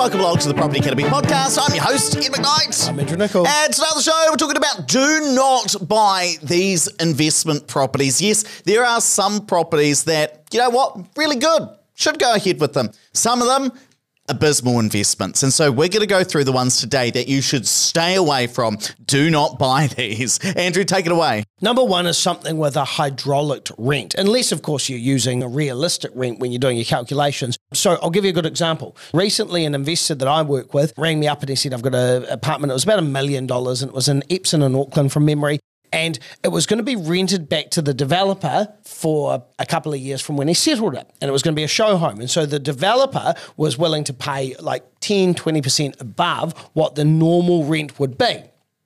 welcome along to the Property Academy podcast. I'm your host, Ed McKnight. I'm Andrew Nicol. And today on the show, we're talking about do not buy these investment properties. Yes, there are some properties that, you know what, really good. Should go ahead with them. Some of them, abysmal investments. And so we're going to go through the ones today that you should stay away from. Do not buy these. Andrew, take it away. Number one is something with a hydraulic rent, unless, of course, you're using a realistic rent when you're doing your calculations. So I'll give you a good example. Recently, an investor that I work with rang me up and he said, I've got an apartment. It was about a million dollars and it was in Epsom in Auckland from memory and it was going to be rented back to the developer for a couple of years from when he settled it. And it was going to be a show home. And so the developer was willing to pay like 10 20% above what the normal rent would be.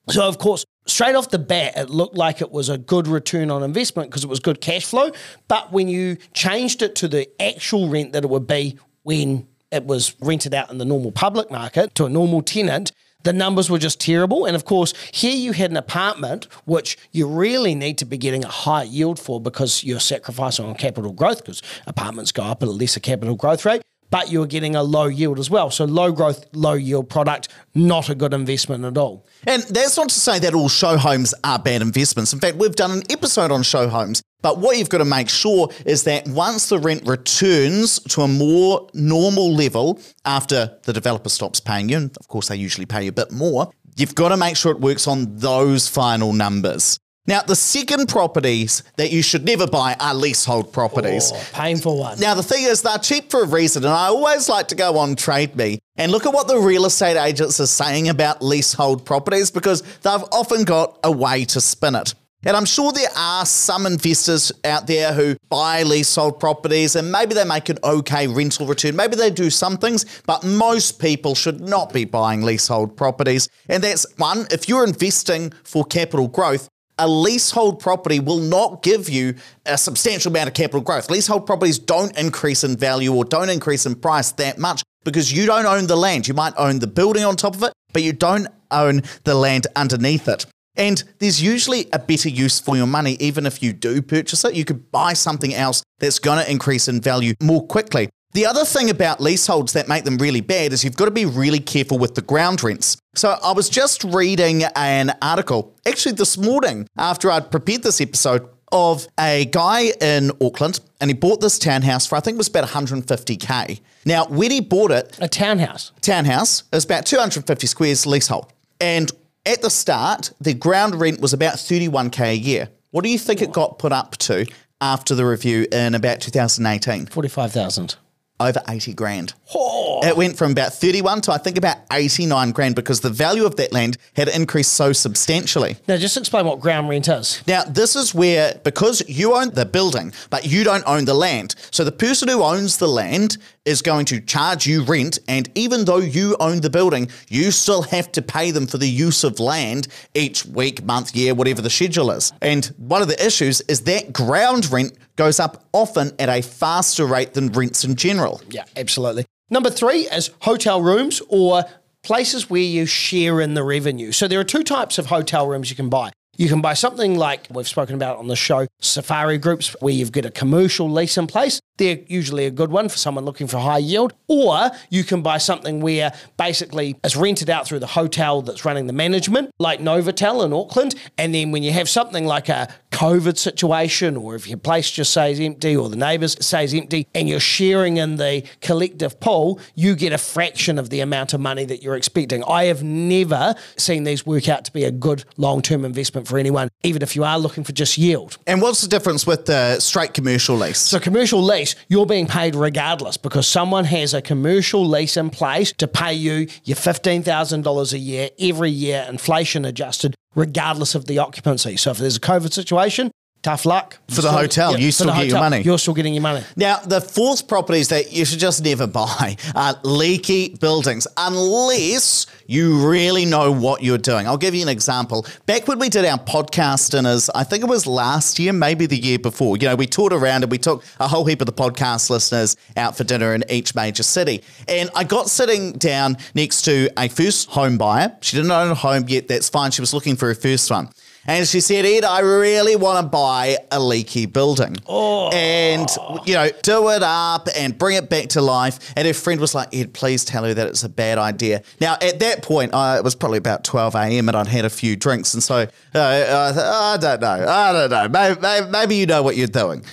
So of course straight off the bat it looked like it was a good return on investment because it was good cash flow. But when you changed it to the actual rent that it would be when it was rented out in the normal public market to a normal tenant the numbers were just terrible. And of course, here you had an apartment which you really need to be getting a high yield for because you're sacrificing on capital growth because apartments go up at a lesser capital growth rate but you're getting a low yield as well. So low growth, low yield product, not a good investment at all. And that's not to say that all show homes are bad investments. In fact, we've done an episode on show homes. But what you've got to make sure is that once the rent returns to a more normal level after the developer stops paying you, and of course they usually pay you a bit more, you've got to make sure it works on those final numbers. Now, the second properties that you should never buy are leasehold properties. Oh, painful one. Now, the thing is, they're cheap for a reason, and I always like to go on Trade Me and look at what the real estate agents are saying about leasehold properties because they've often got a way to spin it. And I'm sure there are some investors out there who buy leasehold properties and maybe they make an okay rental return. Maybe they do some things, but most people should not be buying leasehold properties. And that's one, if you're investing for capital growth, a leasehold property will not give you a substantial amount of capital growth. Leasehold properties don't increase in value or don't increase in price that much because you don't own the land. You might own the building on top of it, but you don't own the land underneath it. And there's usually a better use for your money, even if you do purchase it. You could buy something else that's going to increase in value more quickly. The other thing about leaseholds that make them really bad is you've got to be really careful with the ground rents. So I was just reading an article, actually this morning, after I'd prepared this episode, of a guy in Auckland, and he bought this townhouse for I think it was about 150k. Now, when he bought it, a townhouse, townhouse, it was about 250 squares leasehold, and at the start, the ground rent was about 31k a year. What do you think it got put up to after the review in about 2018? 45,000 over 80 grand. Oh. It went from about 31 to I think about 89 grand because the value of that land had increased so substantially. Now, just explain what ground rent is. Now, this is where, because you own the building, but you don't own the land. So the person who owns the land is going to charge you rent. And even though you own the building, you still have to pay them for the use of land each week, month, year, whatever the schedule is. And one of the issues is that ground rent goes up often at a faster rate than rents in general. Yeah, absolutely. Number three is hotel rooms or places where you share in the revenue. So there are two types of hotel rooms you can buy. You can buy something like we've spoken about on the show, safari groups, where you've got a commercial lease in place. They're usually a good one for someone looking for high yield. Or you can buy something where basically it's rented out through the hotel that's running the management, like Novotel in Auckland. And then when you have something like a COVID situation, or if your place just stays empty or the neighbours stays empty, and you're sharing in the collective pool, you get a fraction of the amount of money that you're expecting. I have never seen these work out to be a good long term investment for anyone, even if you are looking for just yield. And what's the difference with the straight commercial lease? So, commercial lease lease, you're being paid regardless because someone has a commercial lease in place to pay you your $15,000 a year every year, inflation adjusted, regardless of the occupancy. So if there's a COVID situation, tough luck. For the hotel, yeah, you still get hotel, your money. You're still getting your money. Now, the fourth properties that you should just never buy are leaky buildings, unless you really know what you're doing. I'll give you an example. Back when we did our podcast dinners, I think it was last year, maybe the year before, you know, we toured around and we took a whole heap of the podcast listeners out for dinner in each major city. And I got sitting down next to a first home buyer. She didn't own a home yet, that's fine. She was looking for her first one. And she said, Ed, I really want to buy a leaky building. Oh. And, you know, do it up and bring it back to life. And her friend was like, Ed, please tell her that it's a bad idea. Now, at that point, uh, it was probably about 12 a.m. and I'd had a few drinks. And so uh, I, thought, I don't know. I don't know. Maybe, maybe, maybe you know what you're doing.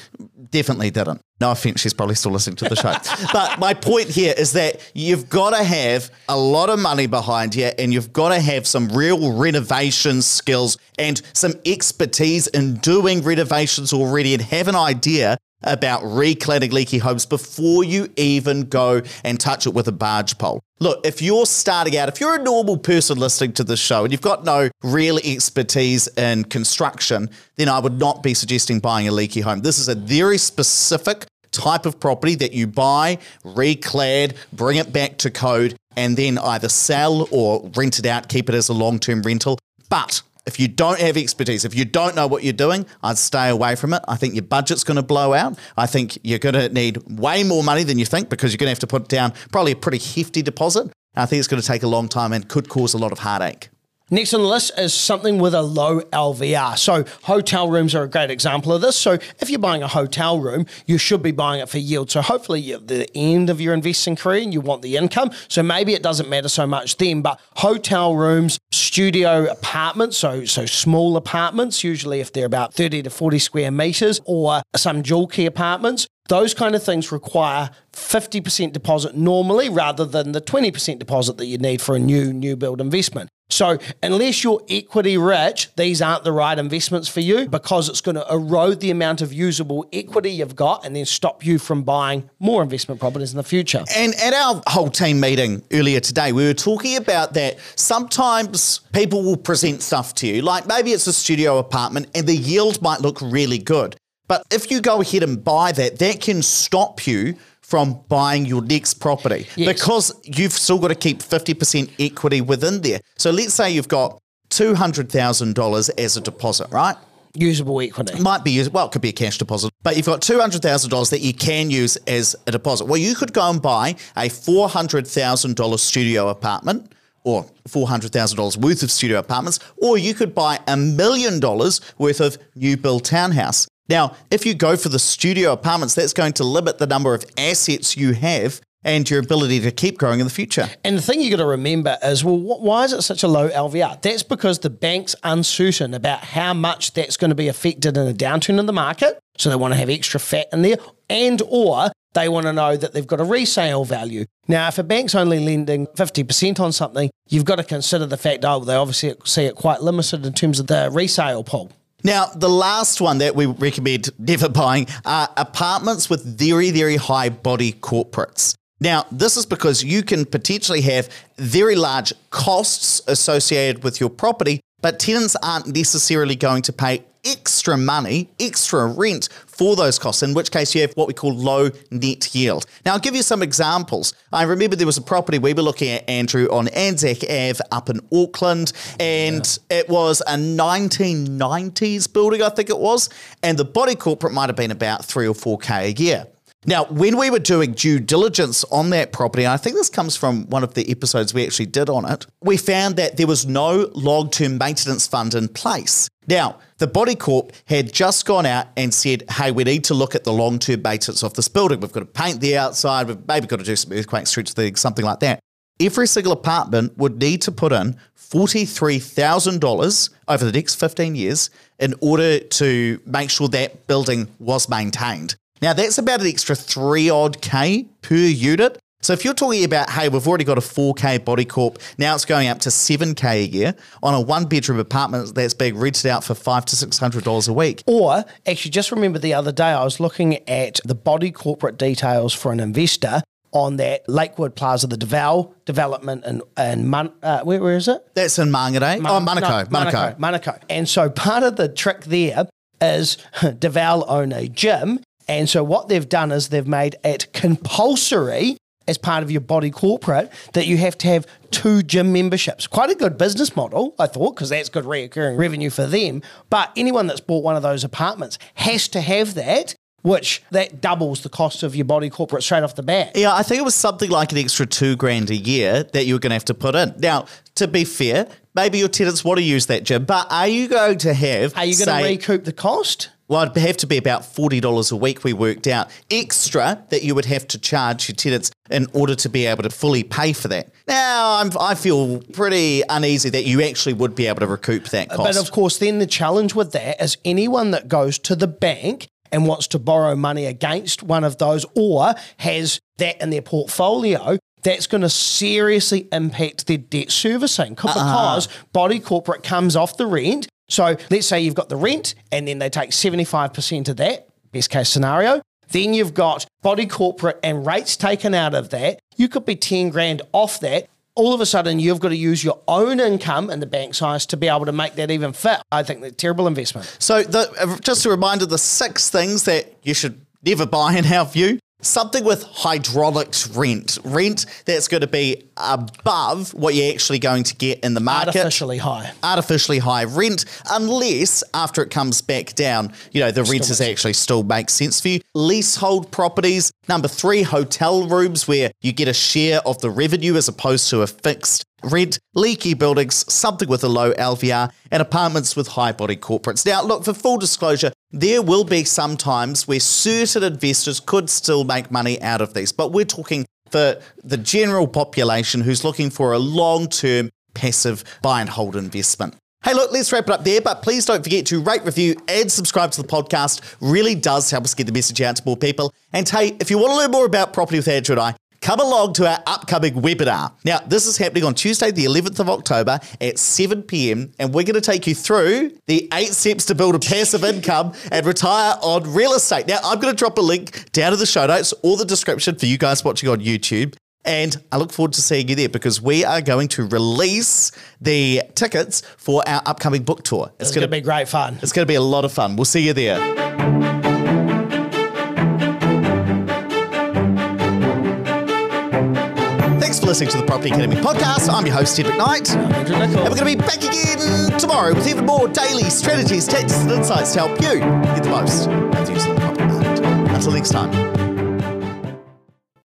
Definitely didn't. No offense, she's probably still listening to the show. but my point here is that you've got to have a lot of money behind you and you've got to have some real renovation skills and some expertise in doing renovations already and have an idea about recladding leaky homes before you even go and touch it with a barge pole. Look, if you're starting out, if you're a normal person listening to this show and you've got no real expertise in construction, then I would not be suggesting buying a leaky home. This is a very specific type of property that you buy, reclad, bring it back to code, and then either sell or rent it out, keep it as a long term rental. But if you don't have expertise, if you don't know what you're doing, I'd stay away from it. I think your budget's going to blow out. I think you're going to need way more money than you think because you're going to have to put down probably a pretty hefty deposit. I think it's going to take a long time and could cause a lot of heartache. Next on the list is something with a low LVR. So, hotel rooms are a great example of this. So, if you're buying a hotel room, you should be buying it for yield. So, hopefully, you're at the end of your investing career and you want the income. So, maybe it doesn't matter so much then, but hotel rooms, studio apartments, so, so small apartments, usually if they're about 30 to 40 square meters, or some dual key apartments, those kind of things require 50% deposit normally rather than the 20% deposit that you need for a new new build investment. So, unless you're equity rich, these aren't the right investments for you because it's going to erode the amount of usable equity you've got and then stop you from buying more investment properties in the future. And at our whole team meeting earlier today, we were talking about that sometimes people will present stuff to you, like maybe it's a studio apartment and the yield might look really good. But if you go ahead and buy that, that can stop you from buying your next property yes. because you've still got to keep 50% equity within there. So let's say you've got $200,000 as a deposit, right? Usable equity. Might be used, well, it could be a cash deposit, but you've got $200,000 that you can use as a deposit. Well, you could go and buy a $400,000 studio apartment or $400,000 worth of studio apartments, or you could buy a million dollars worth of new build townhouse. Now, if you go for the studio apartments, that's going to limit the number of assets you have and your ability to keep growing in the future. And the thing you've got to remember is, well, why is it such a low LVR? That's because the bank's uncertain about how much that's going to be affected in a downturn in the market. So they want to have extra fat in there, and or they want to know that they've got a resale value. Now, if a bank's only lending 50% on something, you've got to consider the fact, oh, they obviously see it quite limited in terms of the resale pool. Now, the last one that we recommend never buying are apartments with very, very high body corporates. Now, this is because you can potentially have very large costs associated with your property, but tenants aren't necessarily going to pay extra money, extra rent for those costs, in which case you have what we call low net yield. Now, I'll give you some examples. I remember there was a property we were looking at, Andrew, on Anzac Ave up in Auckland, and yeah. it was a 1990s building, I think it was, and the body corporate might have been about three or 4K a year. Now, when we were doing due diligence on that property, and I think this comes from one of the episodes we actually did on it, we found that there was no long term maintenance fund in place. Now, the Body Corp had just gone out and said, hey, we need to look at the long term maintenance of this building. We've got to paint the outside, we've maybe got to do some earthquake stretch things, something like that. Every single apartment would need to put in $43,000 over the next 15 years in order to make sure that building was maintained. Now, that's about an extra three odd K per unit. So if you're talking about, hey, we've already got a 4K body corp, now it's going up to 7K a year on a one bedroom apartment that's being rented out for five to six hundred dollars a week. Or actually, just remember the other day I was looking at the body corporate details for an investor on that Lakewood Plaza, the Deval development, and and Man, uh, where, where is it? That's in Mangere. Man- oh, Manukau, no, Manukau, Manukau. And so part of the trick there is Deval own a gym and so what they've done is they've made it compulsory as part of your body corporate that you have to have two gym memberships. Quite a good business model, I thought, because that's good recurring revenue for them. But anyone that's bought one of those apartments has to have that which that doubles the cost of your body corporate straight off the bat. Yeah, I think it was something like an extra two grand a year that you were going to have to put in. Now, to be fair, maybe your tenants want to use that gym, but are you going to have? Are you going to recoup the cost? Well, it'd have to be about $40 a week, we worked out, extra that you would have to charge your tenants in order to be able to fully pay for that. Now, I'm, I feel pretty uneasy that you actually would be able to recoup that cost. But of course, then the challenge with that is anyone that goes to the bank and wants to borrow money against one of those or has that in their portfolio, that's going to seriously impact their debt servicing Uh-uh. because body corporate comes off the rent. So let's say you've got the rent and then they take 75% of that, best case scenario. Then you've got body corporate and rates taken out of that. You could be 10 grand off that. All of a sudden, you've got to use your own income and the bank's eyes to be able to make that even fit. I think that's a terrible investment. So, the, just a reminder the six things that you should never buy in our view. Something with hydraulics rent, rent that's going to be above what you're actually going to get in the market. Artificially high. Artificially high rent, unless after it comes back down, you know, the rent is actually still makes sense for you. Leasehold properties. Number three, hotel rooms where you get a share of the revenue as opposed to a fixed rent, leaky buildings, something with a low LVR, and apartments with high body corporates. Now, look, for full disclosure, there will be some times where certain investors could still make money out of these, but we're talking for the general population who's looking for a long term passive buy and hold investment. Hey, look, let's wrap it up there, but please don't forget to rate, review, and subscribe to the podcast. Really does help us get the message out to more people. And hey, if you want to learn more about property with Andrew and I, come along to our upcoming webinar. Now, this is happening on Tuesday, the 11th of October at 7 p.m., and we're going to take you through the eight steps to build a passive income and retire on real estate. Now, I'm going to drop a link down in the show notes or the description for you guys watching on YouTube. And I look forward to seeing you there because we are going to release the tickets for our upcoming book tour. It's going to be great fun. It's going to be a lot of fun. We'll see you there. Listening to the Property Academy podcast. I'm your host, Ed McKnight. And we're going to be back again tomorrow with even more daily strategies, tactics, and insights to help you get the most out of the property market. Until next time.